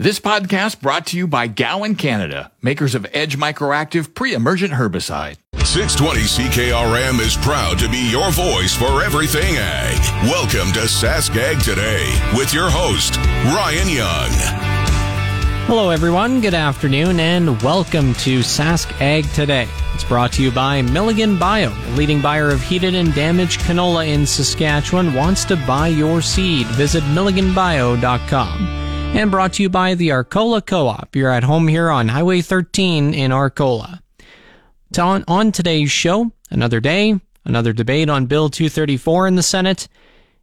This podcast brought to you by Gowan Canada, makers of Edge Microactive pre-emergent herbicide. 620 CKRM is proud to be your voice for everything ag. Welcome to Sask Ag Today with your host, Ryan Young. Hello, everyone. Good afternoon, and welcome to Sask Ag Today. It's brought to you by Milligan Bio, leading buyer of heated and damaged canola in Saskatchewan. Wants to buy your seed? Visit milliganbio.com. And brought to you by the Arcola Co-op. You're at home here on Highway 13 in Arcola. On, on today's show, another day, another debate on Bill 234 in the Senate,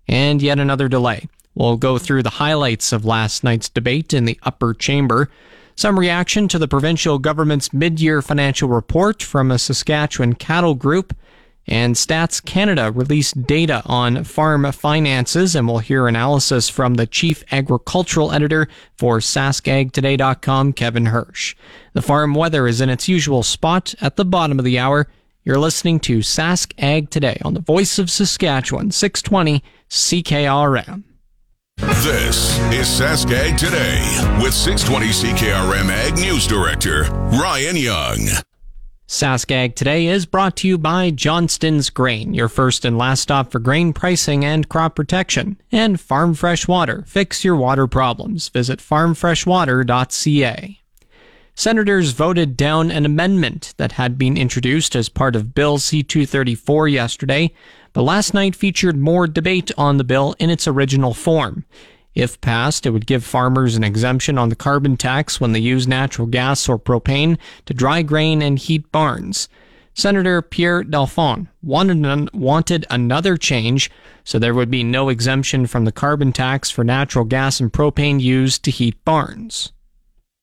and yet another delay. We'll go through the highlights of last night's debate in the upper chamber, some reaction to the provincial government's mid-year financial report from a Saskatchewan cattle group, and Stats Canada released data on farm finances, and we'll hear analysis from the chief agricultural editor for SaskAgToday.com, Kevin Hursh. The farm weather is in its usual spot at the bottom of the hour. You're listening to Sask Ag Today on the Voice of Saskatchewan, 620 CKRM. This is Sask Ag Today with 620 CKRM Ag News Director Ryan Young. Saskag today is brought to you by Johnston's Grain, your first and last stop for grain pricing and crop protection, and Farm Fresh Water. Fix your water problems. Visit farmfreshwater.ca. Senators voted down an amendment that had been introduced as part of Bill C 234 yesterday, but last night featured more debate on the bill in its original form. If passed, it would give farmers an exemption on the carbon tax when they use natural gas or propane to dry grain and heat barns. Senator Pierre Dalphond wanted, an, wanted another change so there would be no exemption from the carbon tax for natural gas and propane used to heat barns.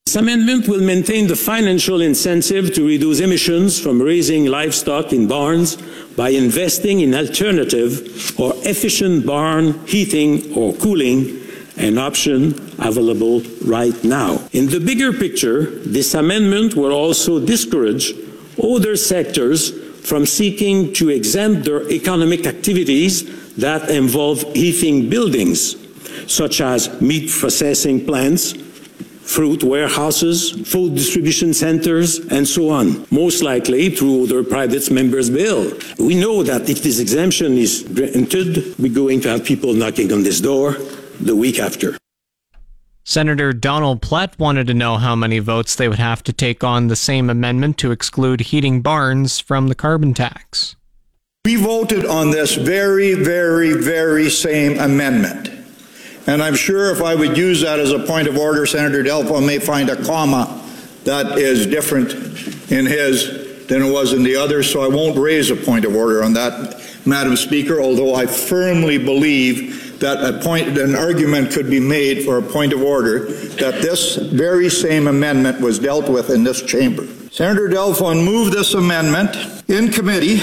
This amendment will maintain the financial incentive to reduce emissions from raising livestock in barns by investing in alternative or efficient barn heating or cooling an option available right now. In the bigger picture, this amendment will also discourage other sectors from seeking to exempt their economic activities that involve heating buildings, such as meat processing plants, fruit warehouses, food distribution centers, and so on, most likely through other private members' bill. We know that if this exemption is granted, we're going to have people knocking on this door the week after. Senator Donald Plett wanted to know how many votes they would have to take on the same amendment to exclude heating barns from the carbon tax. We voted on this very, very, very same amendment. And I'm sure if I would use that as a point of order, Senator Dalphond may find a comma that is different in his than it was in the other, so I won't raise a point of order on that, Madam Speaker, although I firmly believe that a point, an argument could be made for a point of order that this very same amendment was dealt with in this chamber. Senator Dalphond moved this amendment in committee,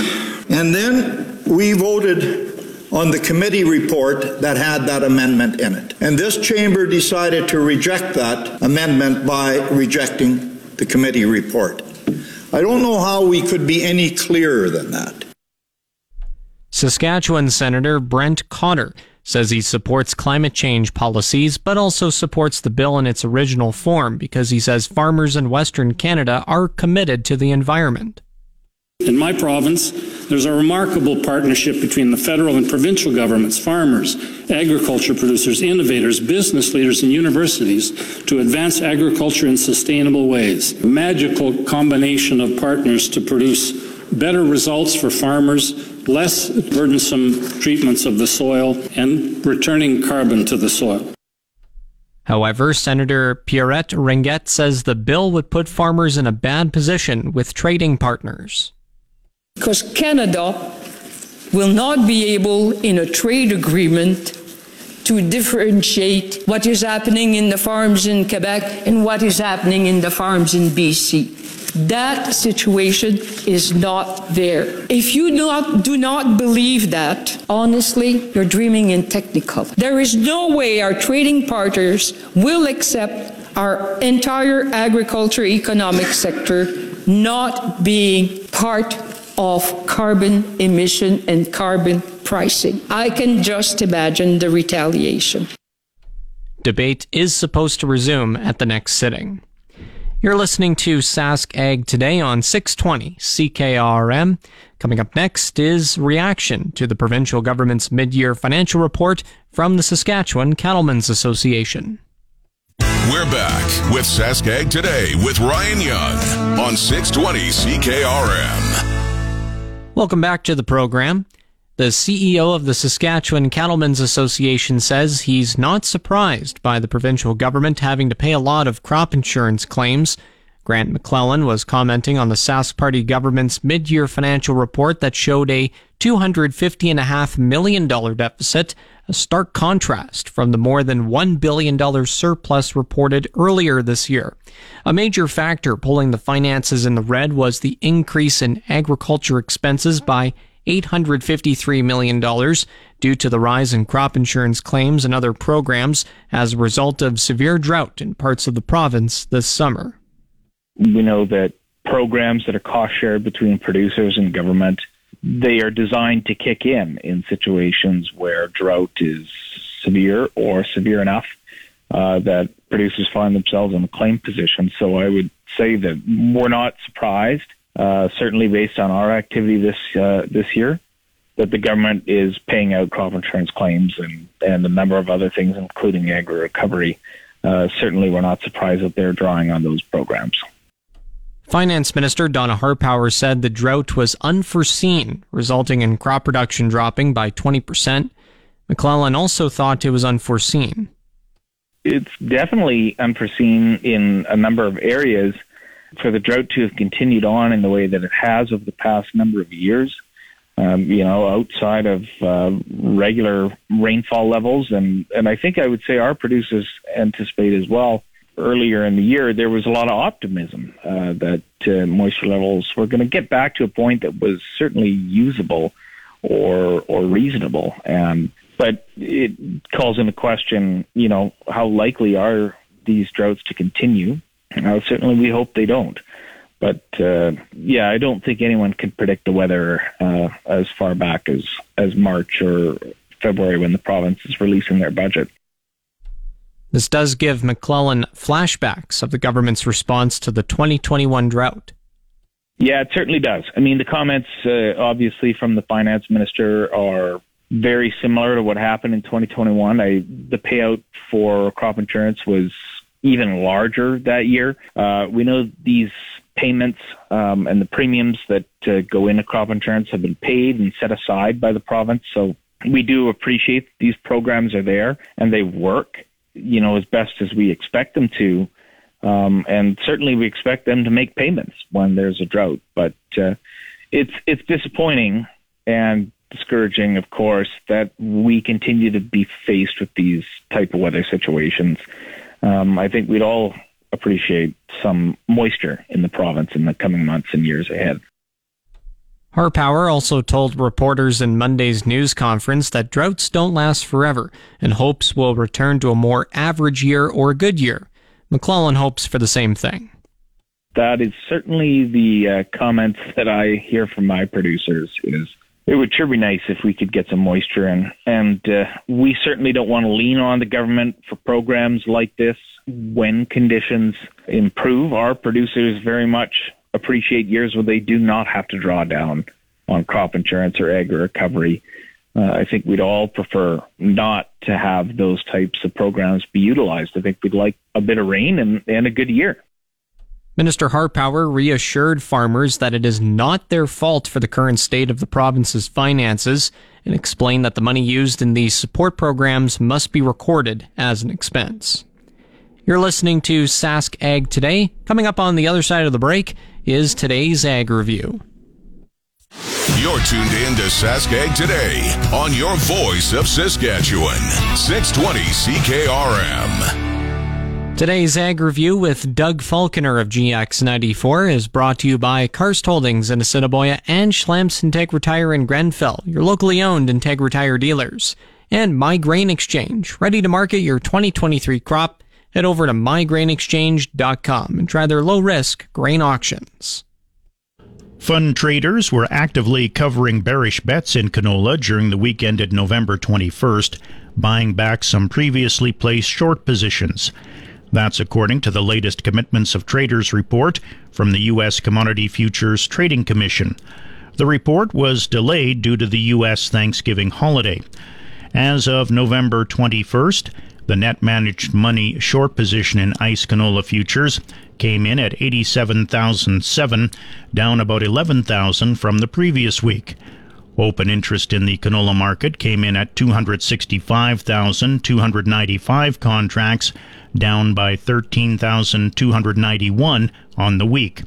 and then we voted on the committee report that had that amendment in it. And this chamber decided to reject that amendment by rejecting the committee report. I don't know how we could be any clearer than that. Saskatchewan Senator Brent Cotter says he supports climate change policies, but also supports the bill in its original form because he says farmers in Western Canada are committed to the environment. In my province, there's a remarkable partnership between the federal and provincial governments, farmers, agriculture producers, innovators, business leaders, and universities to advance agriculture in sustainable ways. A magical combination of partners to produce better results for farmers, less burdensome treatments of the soil, and returning carbon to the soil. However, Senator Pierrette Ringuette says the bill would put farmers in a bad position with trading partners. Because Canada will not be able, in a trade agreement, to differentiate what is happening in the farms in Quebec and what is happening in the farms in BC. That situation is not there. If you do not, do not believe that, honestly, you're dreaming in technical. There is no way our trading partners will accept our entire agriculture economic sector not being part of carbon emission and carbon pricing. I can just imagine the retaliation. Debate is supposed to resume at the next sitting. You're listening to Sask Ag today on 620 CKRM. Coming up next is reaction to the provincial government's mid-year financial report from the Saskatchewan Cattlemen's Association. We're back with Sask Ag today with Ryan Young on 620 CKRM. Welcome back to the program. The CEO of the Saskatchewan Cattlemen's Association says he's not surprised by the provincial government having to pay a lot of crop insurance claims. Grant McClellan was commenting on the Sask Party government's mid-year financial report that showed a $250.5 million deficit, a stark contrast from the more than $1 billion surplus reported earlier this year. A major factor pulling the finances in the red was the increase in agriculture expenses by $853 million due to the rise in crop insurance claims and other programs as a result of severe drought in parts of the province this summer. We know that programs that are cost shared between producers and government, they are designed to kick in in situations where drought is severe or severe enough uh, that producers find themselves in a claim position. So I would say that we're not surprised uh, certainly based on our activity this uh, this year, that the government is paying out crop insurance claims and and a number of other things, including agri recovery. Uh, certainly, we're not surprised that they're drawing on those programs. Finance Minister Donna Harpauer said the drought was unforeseen, resulting in crop production dropping by 20%. McClellan also thought it was unforeseen. It's definitely unforeseen in a number of areas for the drought to have continued on in the way that it has over the past number of years, um, you know, outside of uh, regular rainfall levels, and and I think I would say our producers anticipate as well. Earlier in the year, there was a lot of optimism uh, that uh, moisture levels were going to get back to a point that was certainly usable or or reasonable, and but it calls into question, you know, how likely are these droughts to continue? Uh, certainly, we hope they don't. But uh, yeah, I don't think anyone can predict the weather uh, as far back as as March or February when the province is releasing their budget. This does give McClellan flashbacks of the government's response to the 2021 drought. Yeah, it certainly does. I mean, the comments, uh, obviously, from the finance minister are very similar to what happened in 2021. I, the payout for crop insurance was even larger that year. Uh, we know these payments um, and the premiums that uh, go into crop insurance have been paid and set aside by the province. So we do appreciate these programs are there and they work, you know, as best as we expect them to. Um, and certainly we expect them to make payments when there's a drought. But uh, it's it's disappointing and discouraging, of course, that we continue to be faced with these type of weather situations um, I think we'd all appreciate some moisture in the province in the coming months and years ahead. Harpauer also told reporters in Monday's news conference that droughts don't last forever and hopes will return to a more average year or a good year. McClellan hopes for the same thing. That is certainly the uh, comments that I hear from my producers is it would sure be nice if we could get some moisture in. And uh, we certainly don't want to lean on the government for programs like this when conditions improve. Our producers very much appreciate years where they do not have to draw down on crop insurance or ag recovery. Uh, I think we'd all prefer not to have those types of programs be utilized. I think we'd like a bit of rain and, and a good year. Minister Harpauer reassured farmers that it is not their fault for the current state of the province's finances and explained that the money used in these support programs must be recorded as an expense. You're listening to Sask Ag Today. Coming up on the other side of the break is today's Ag Review. You're tuned in to Saskag Today on your voice of Saskatchewan, 620 CKRM. Today's Ag Review with Doug Falconer of GX94 is brought to you by Karst Holdings in Assiniboia and Schlamps Integra in Grenfell, your locally owned Integra dealers, and My Grain Exchange, ready to market your 2023 crop. Head over to mygrainexchange.com and try their low risk grain auctions. Fund traders were actively covering bearish bets in canola during the weekend ended November 21st, buying back some previously placed short positions. That's according to the latest Commitments of Traders report from the U.S. Commodity Futures Trading Commission. The report was delayed due to the U.S. Thanksgiving holiday. As of November 21st, the net managed money short position in ICE canola futures came in at 87,007, down about 11,000 from the previous week. Open interest in the canola market came in at 265,295 contracts, down by 13,291 on the week.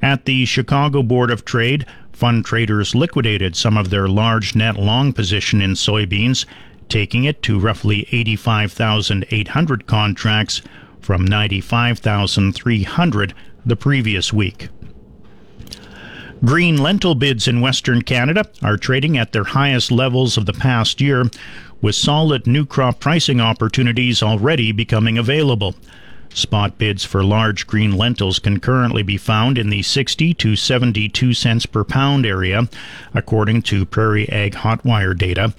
At the Chicago Board of Trade, fund traders liquidated some of their large net long position in soybeans, taking it to roughly 85,800 contracts from 95,300 the previous week. Green lentil bids in Western Canada are trading at their highest levels of the past year, with solid new crop pricing opportunities already becoming available. Spot bids for large green lentils can currently be found in the 60 to 72 cents per pound area, according to Prairie Ag Hotwire data,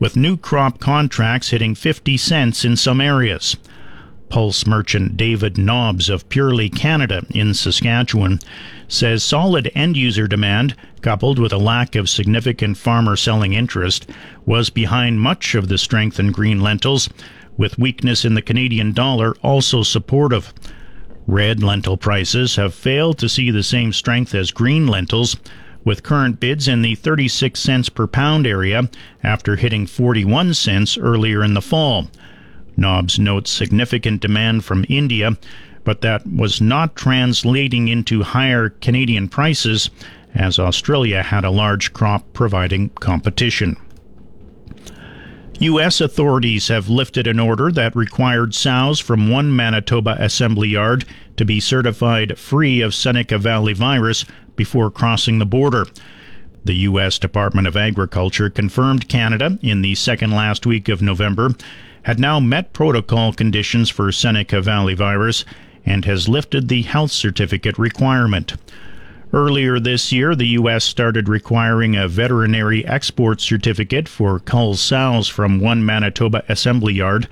with new crop contracts hitting 50 cents in some areas. Pulse merchant David Nobbs of Purely Canada in Saskatchewan says solid end user demand, coupled with a lack of significant farmer selling interest, was behind much of the strength in green lentils, with weakness in the Canadian dollar also supportive. Red lentil prices have failed to see the same strength as green lentils, with current bids in the 36 cents per pound area after hitting 41 cents earlier in the fall. Nobbs notes significant demand from India, but that was not translating into higher Canadian prices as Australia had a large crop providing competition. U.S. authorities have lifted an order that required sows from one Manitoba assembly yard to be certified free of Seneca Valley virus before crossing the border. The U.S. Department of Agriculture confirmed Canada in the second last week of November had now met protocol conditions for Seneca Valley virus and has lifted the health certificate requirement. Earlier this year, the U.S. started requiring a veterinary export certificate for cull sows from one Manitoba assembly yard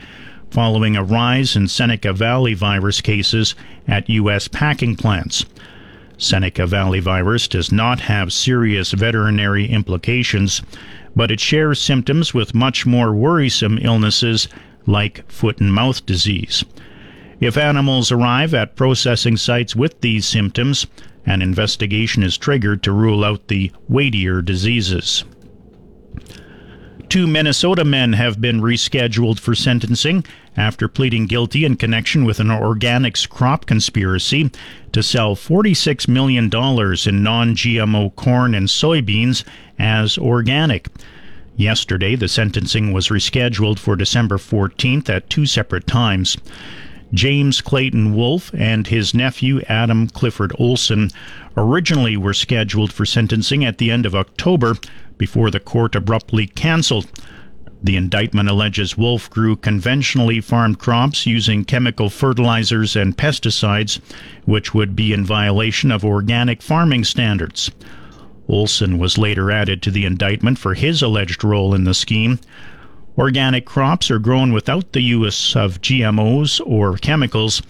following a rise in Seneca Valley virus cases at U.S. packing plants. Seneca Valley virus does not have serious veterinary implications but it shares symptoms with much more worrisome illnesses like foot and mouth disease. If animals arrive at processing sites with these symptoms, an investigation is triggered to rule out the weightier diseases. Two Minnesota men have been rescheduled for sentencing after pleading guilty in connection with an organics crop conspiracy to sell $46 million in non GMO corn and soybeans as organic. Yesterday, the sentencing was rescheduled for December 14th at two separate times. James Clayton Wolf and his nephew Adam Clifford Olson originally were scheduled for sentencing at the end of October before the court abruptly cancelled. The indictment alleges Wolf grew conventionally farmed crops using chemical fertilizers and pesticides, which would be in violation of organic farming standards. Olson was later added to the indictment for his alleged role in the scheme. Organic crops are grown without the use of GMOs or chemicals,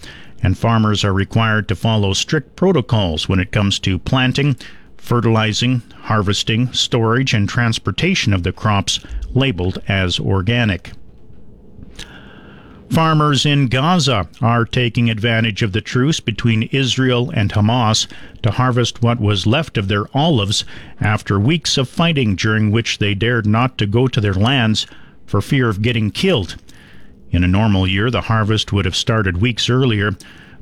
and farmers are required to follow strict protocols when it comes to planting, fertilizing, harvesting, storage, and transportation of the crops labeled as organic. Farmers in Gaza are taking advantage of the truce between Israel and Hamas to harvest what was left of their olives after weeks of fighting during which they dared not to go to their lands for fear of getting killed. In a normal year, the harvest would have started weeks earlier,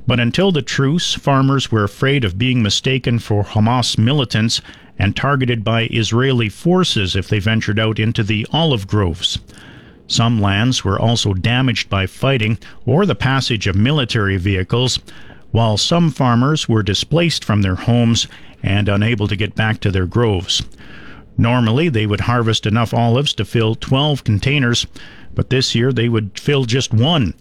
But until the truce, farmers were afraid of being mistaken for Hamas militants and targeted by Israeli forces if they ventured out into the olive groves. Some lands were also damaged by fighting or the passage of military vehicles, while some farmers were displaced from their homes and unable to get back to their groves. Normally, they would harvest enough olives to fill 12 containers, but this year they would fill just one.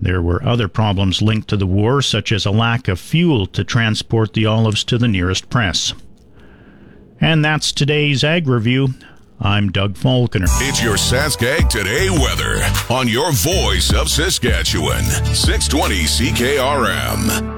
There were other problems linked to the war, such as a lack of fuel to transport the olives to the nearest press. And that's today's Ag Review. I'm Doug Falconer. It's your Saskag Today weather on your voice of Saskatchewan. 620 CKRM.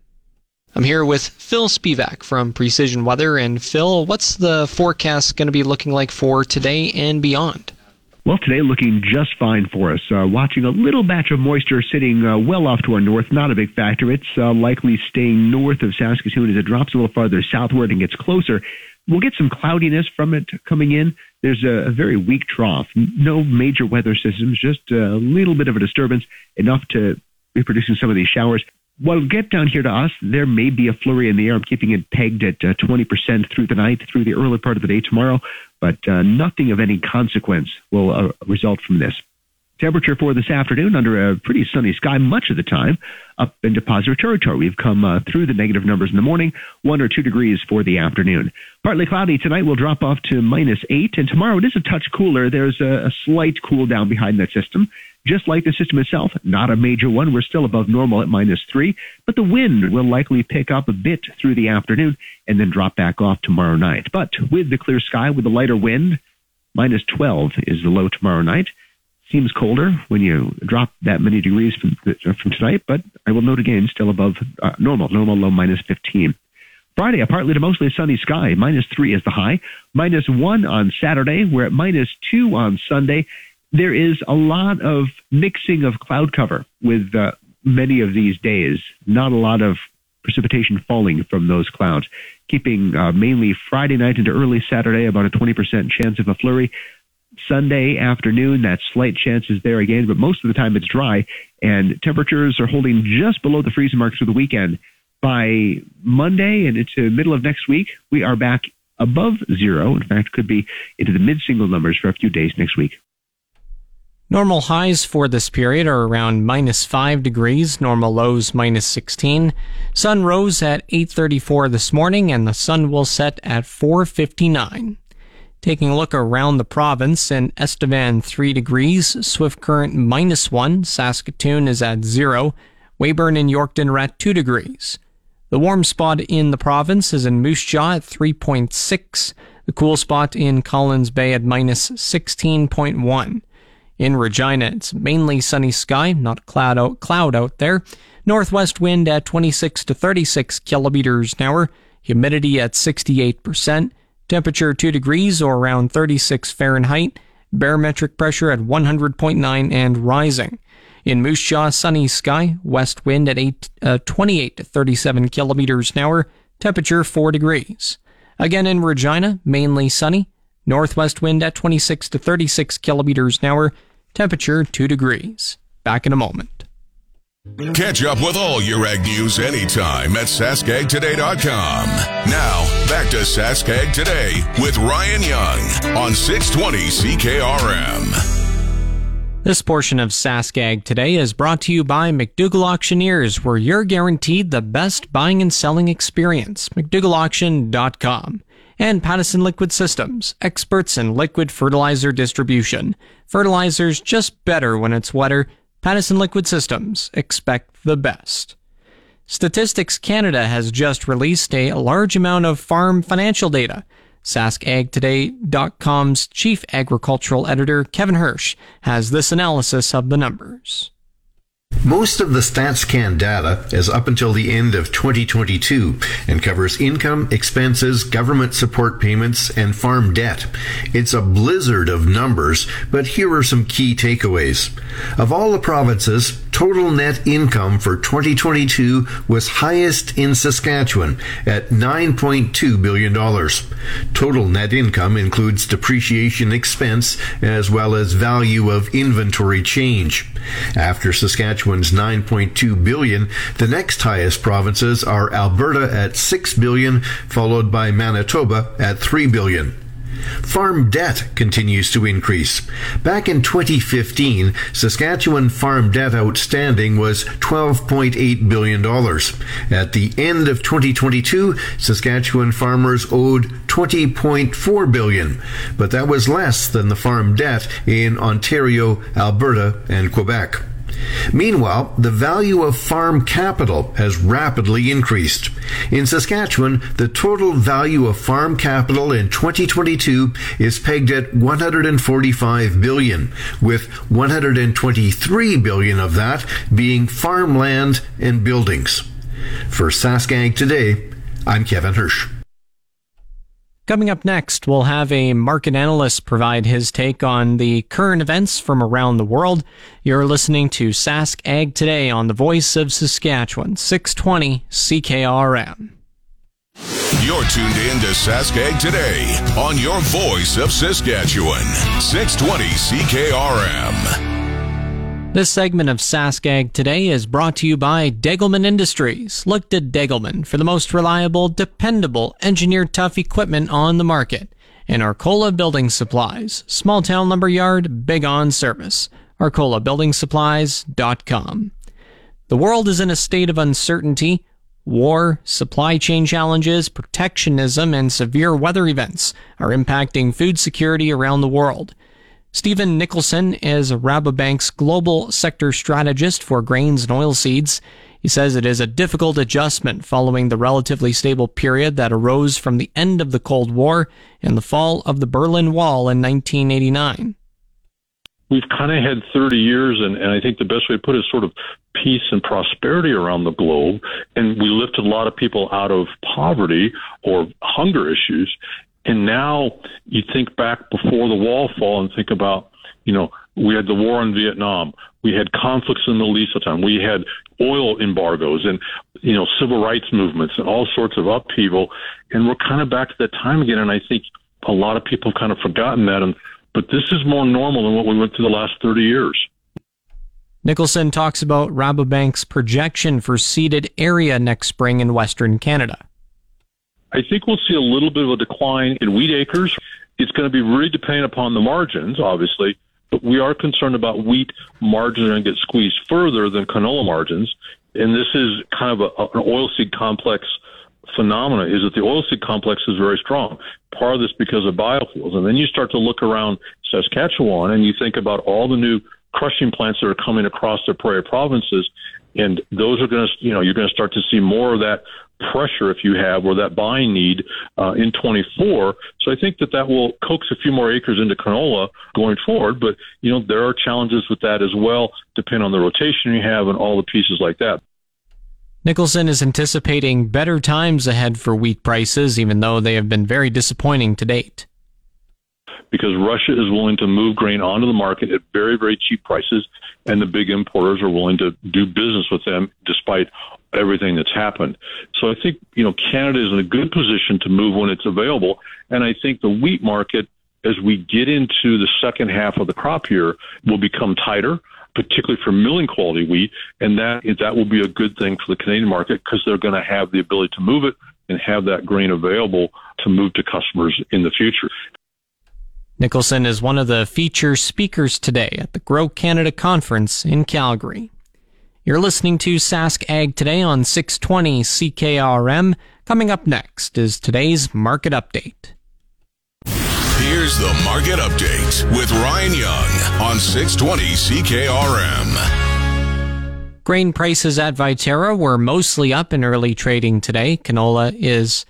I'm here with Phil Spivak from Precision Weather. And Phil, what's the forecast going to be looking like for today and beyond? Well, today looking just fine for us. Uh, watching a little batch of moisture sitting uh, well off to our north, not a big factor. It's uh, likely staying north of Saskatoon as it drops a little farther southward and gets closer. We'll get some cloudiness from it coming in. There's a, a very weak trough. No major weather systems, just a little bit of a disturbance, enough to be producing some of these showers. What'll get down here to us, there may be a flurry in the air. I'm keeping it pegged at uh, 20% through the night, through the early part of the day tomorrow, but uh, nothing of any consequence will uh, result from this. Temperature for this afternoon under a pretty sunny sky much of the time, up into positive territory. We've come uh, through the negative numbers in the morning, one or two degrees for the afternoon. Partly cloudy tonight will drop off to minus eight, and tomorrow it is a touch cooler. There's a, a slight cool down behind that system. Just like the system itself, not a major one. We're still above normal at minus three, but the wind will likely pick up a bit through the afternoon and then drop back off tomorrow night. But with the clear sky, with the lighter wind, minus 12 is the low tomorrow night. Seems colder when you drop that many degrees from, from tonight, but I will note again, still above uh, normal, normal low minus 15. Friday, a partly to mostly sunny sky. Minus three is the high. Minus one on Saturday. We're at minus two on Sunday there is a lot of mixing of cloud cover with uh, many of these days. Not a lot of precipitation falling from those clouds, keeping uh, mainly Friday night into early Saturday about a 20% chance of a flurry. Sunday afternoon, that slight chance is there again, but most of the time it's dry, and temperatures are holding just below the freezing marks for the weekend. By Monday and into middle of next week, we are back above zero. In fact, could be into the mid single numbers for a few days next week. Normal highs for this period are around minus 5 degrees, normal lows minus 16. Sun rose at 8:34 this morning and the sun will set at 4:59. Taking a look around the province in Estevan 3 degrees, Swift Current minus 1, Saskatoon is at 0, Weyburn and Yorkton are at 2 degrees. The warm spot in the province is in Moose Jaw at 3.6, the cool spot in Collins Bay at minus 16.1. In Regina, it's mainly sunny sky, not cloud out, cloud out there. Northwest wind at 26 to 36 kilometers an hour. Humidity at 68%. Temperature 2 degrees or around 36 Fahrenheit. Barometric pressure at 100.9 and rising. In Moose Jaw, sunny sky, west wind at 8, uh, 28 to 37 kilometers an hour, temperature 4 degrees. Again in Regina, mainly sunny, northwest wind at 26 to 36 kilometers an hour, Temperature 2 degrees. Back in a moment. Catch up with all your ag news anytime at saskagtoday.com. Now, back to Saskag Today with Ryan Young on 620 CKRM. This portion of Saskag Today is brought to you by McDougall Auctioneers, where you're guaranteed the best buying and selling experience. McDougallAuction.com and Pattison Liquid Systems, experts in liquid fertilizer distribution. Fertilizer's just better when it's wetter. Pattison Liquid Systems, expect the best. Statistics Canada has just released a large amount of farm financial data. SaskAgToday.com's chief agricultural editor, Kevin Hursh, has this analysis of the numbers. Most of the StatsCan data is up until the end of 2022 and covers income, expenses, government support payments, and farm debt. It's a blizzard of numbers, but here are some key takeaways. Of all the provinces, total net income for 2022 was highest in Saskatchewan at $9.2 billion. Total net income includes depreciation expense as well as value of inventory change. After Saskatchewan's 9.2 billion, the next highest provinces are Alberta at 6 billion, followed by Manitoba at 3 billion. Farm debt continues to increase. Back in 2015, Saskatchewan farm debt outstanding was $12.8 billion. At the end of 2022, Saskatchewan farmers owed 20.4 billion, but that was less than the farm debt in Ontario, Alberta, and Quebec. Meanwhile, the value of farm capital has rapidly increased. In Saskatchewan, the total value of farm capital in 2022 is pegged at 145 billion, with 123 billion of that being farmland and buildings. For SaskAg Today, I'm Kevin Hursh. Coming up next, we'll have a market analyst provide his take on the current events from around the world. You're listening to Sask Ag Today on the Voice of Saskatchewan, 620 CKRM. You're tuned in to Sask Ag Today on your Voice of Saskatchewan, 620 CKRM. This segment of SaskAg today is brought to you by Degelman Industries. Look to Degelman for the most reliable, dependable, engineered tough equipment on the market. And Arcola Building Supplies, small town lumber yard, big on service. ArcolaBuildingSupplies.com. The world is in a state of uncertainty. War, supply chain challenges, protectionism, and severe weather events are impacting food security around the world. Stephen Nicholson is Rabobank's global sector strategist for grains and oilseeds. He says it is a difficult adjustment following the relatively stable period that arose from the end of the Cold War and the fall of the Berlin Wall in 1989. We've kind of had 30 years, and, and I think the best way to put it is sort of peace and prosperity around the globe. And we lifted a lot of people out of poverty or hunger issues. And now you think back before the wall fall and think about, you know, we had the war in Vietnam. We had conflicts in the Middle East at the time. We had oil embargoes and, you know, civil rights movements and all sorts of upheaval. And we're kind of back to that time again. And I think a lot of people have kind of forgotten that. And, but this is more normal than what we went through the last 30 years. Nicholson talks about Rabobank's projection for seeded area next spring in Western Canada. I think we'll see a little bit of a decline in wheat acres. It's going to be really dependent upon the margins, obviously, but we are concerned about wheat margins are going to get squeezed further than canola margins. And this is kind of a, an oilseed complex phenomena is that the oilseed complex is very strong. Part of this because of biofuels. And then you start to look around Saskatchewan and you think about all the new crushing plants that are coming across the prairie provinces. And those are going to, you know, you're going to start to see more of that pressure if you have or that buying need uh, in 24. So I think that that will coax a few more acres into canola going forward. But you know there are challenges with that as well, depending on the rotation you have and all the pieces like that. Nicholson is anticipating better times ahead for wheat prices, even though they have been very disappointing to date. Because Russia is willing to move grain onto the market at very, very cheap prices, and the big importers are willing to do business with them despite everything that's happened. So I think, you know, Canada is in a good position to move when it's available. And I think the wheat market, as we get into the second half of the crop year, will become tighter, particularly for milling quality wheat. And that, that will be a good thing for the Canadian market because they're going to have the ability to move it and have that grain available to move to customers in the future. Nicholson is one of the feature speakers today at the Grow Canada Conference in Calgary. You're listening to Sask Ag today on 620 CKRM. Coming up next is today's market update. Here's the market update with Ryan Young on 620 CKRM. Grain prices at Viterra were mostly up in early trading today. Canola is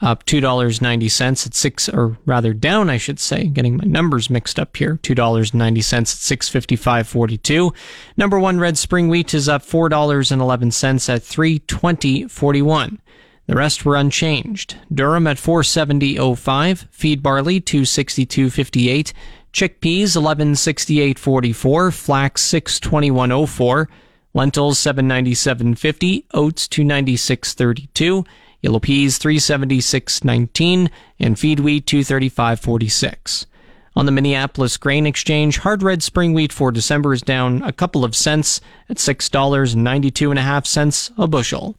up $2.90 at 6 or rather down I should say. Getting my numbers mixed up here. $2.90 at 655.42 number 1 red spring wheat is up $4.11 at 320.41 the rest were unchanged. Durum at 470.05 feed barley 262.58 chickpeas 1168.44 flax 621.04 lentils 797.50 oats 296.32 Yellow peas 376.19 and feed wheat 235.46. On the Minneapolis Grain Exchange, hard red spring wheat for December is down a couple of cents at $6.92.5 a bushel.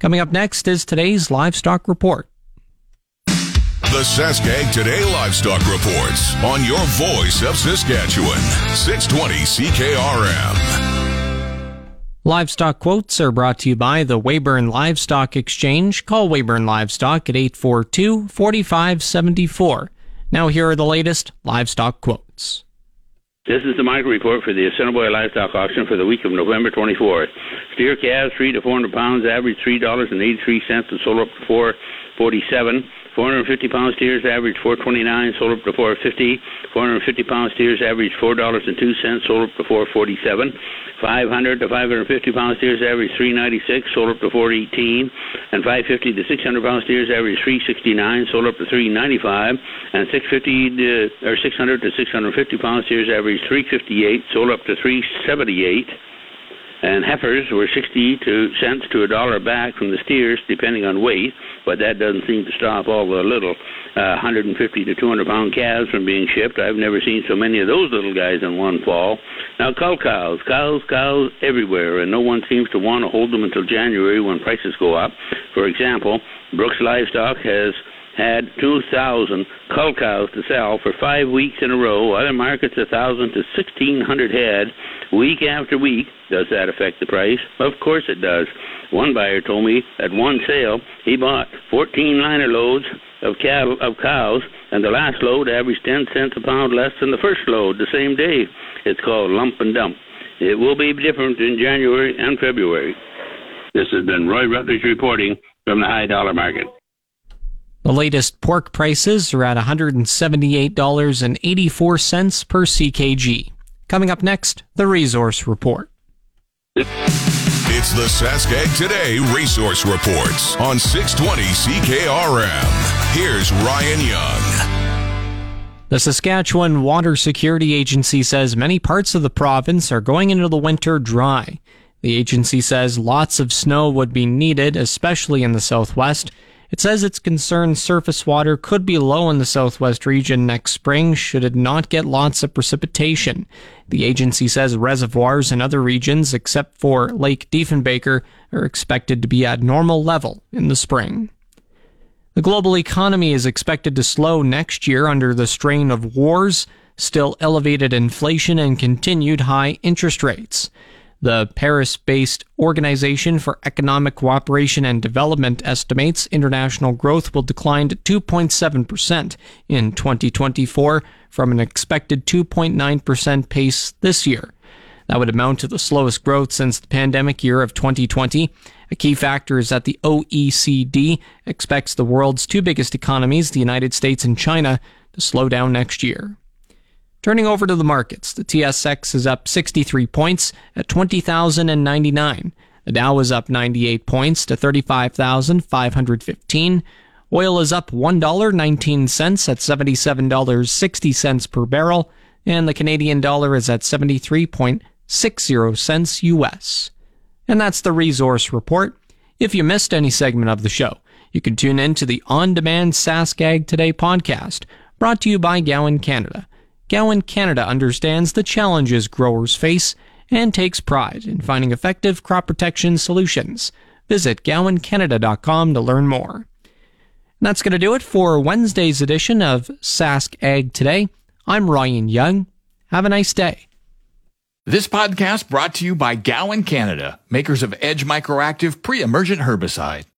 Coming up next is today's livestock report. The Saskag Today Livestock Reports on your voice of Saskatchewan, 620 CKRM. Livestock quotes are brought to you by the Weyburn Livestock Exchange. Call Weyburn Livestock at 842 4574. Now, here are the latest livestock quotes. This is the micro report for the Assiniboia Livestock Auction for the week of November 24th. Steer calves, 3 to 400 pounds, average $3.83 and sold up to 447 450 pound steers average 429, sold up to 450. 450 pound steers average four dollars and two cents, sold up to 447. 500 to 550 pound steers average 396, sold up to 418, and 550 to 600 pound steers average 369, sold up to 395, and 650 uh, to, or 600 to 650 pound steers average 358, sold up to 378 and heifers were 60 to cents to a dollar back from the steers, depending on weight. But that doesn't seem to stop all the little uh, 150 to 200 pound calves from being shipped. I've never seen so many of those little guys in one fall. Now, cull cows, cows, cows everywhere, and no one seems to want to hold them until January when prices go up. For example, Brooks Livestock has had 2,000 cull cows to sell for five weeks in a row. Other markets, 1,000 to 1,600 head, week after week. Does that affect the price? Of course it does. One buyer told me at one sale he bought 14 liner loads of cattle of cows, and the last load averaged 10 cents a pound less than the first load the same day. It's called lump and dump. It will be different in January and February. This has been Roy Rutledge reporting from the high dollar market. The latest pork prices are at $178.84 per CKG. Coming up next, the Resource Report. It's the Saskag Today Resource Reports on 620 CKRM. Here's Ryan Young. The Saskatchewan Water Security Agency says many parts of the province are going into the winter dry. The agency says lots of snow would be needed, especially in the southwest, it says it's concerned surface water could be low in the southwest region next spring should it not get lots of precipitation. The agency says reservoirs in other regions, except for Lake Diefenbaker, are expected to be at normal level in the spring. The global economy is expected to slow next year under the strain of wars, still elevated inflation, and continued high interest rates. The Paris based Organization for Economic Cooperation and Development estimates international growth will decline to 2.7% in 2024 from an expected 2.9% pace this year. That would amount to the slowest growth since the pandemic year of 2020. A key factor is that the OECD expects the world's two biggest economies, the United States and China, to slow down next year. Turning over to the markets, the TSX is up 63 points at 20,099. The Dow is up 98 points to 35,515. Oil is up $1.19 at $77.60 per barrel, and the Canadian dollar is at 73.60 cents US. And that's the resource report. If you missed any segment of the show, you can tune in to the on-demand Saskag Today podcast, brought to you by Gowan Canada. Gowan Canada understands the challenges growers face and takes pride in finding effective crop protection solutions. Visit gowancanada.com to learn more. And that's going to do it for Wednesday's edition of Sask Ag Today. I'm Ryan Young. Have a nice day. This podcast brought to you by Gowan Canada, makers of Edge Microactive pre-emergent herbicide.